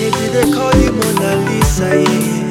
j'ai pu décoller mon Alisa. Yeah.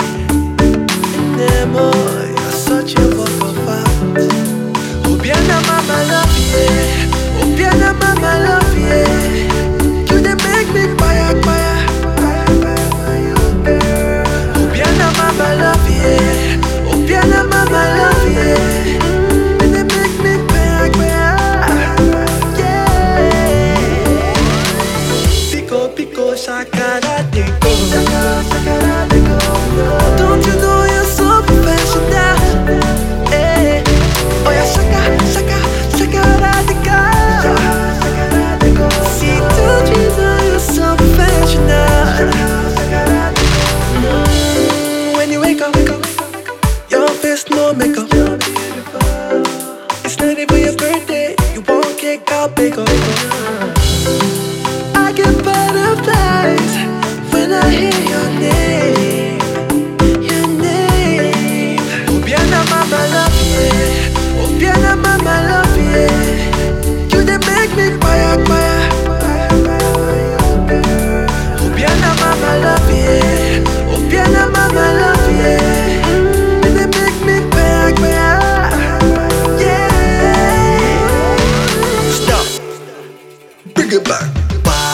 there's no makeup. It's not even your birthday, you won't kick out bigger. I get butterflies.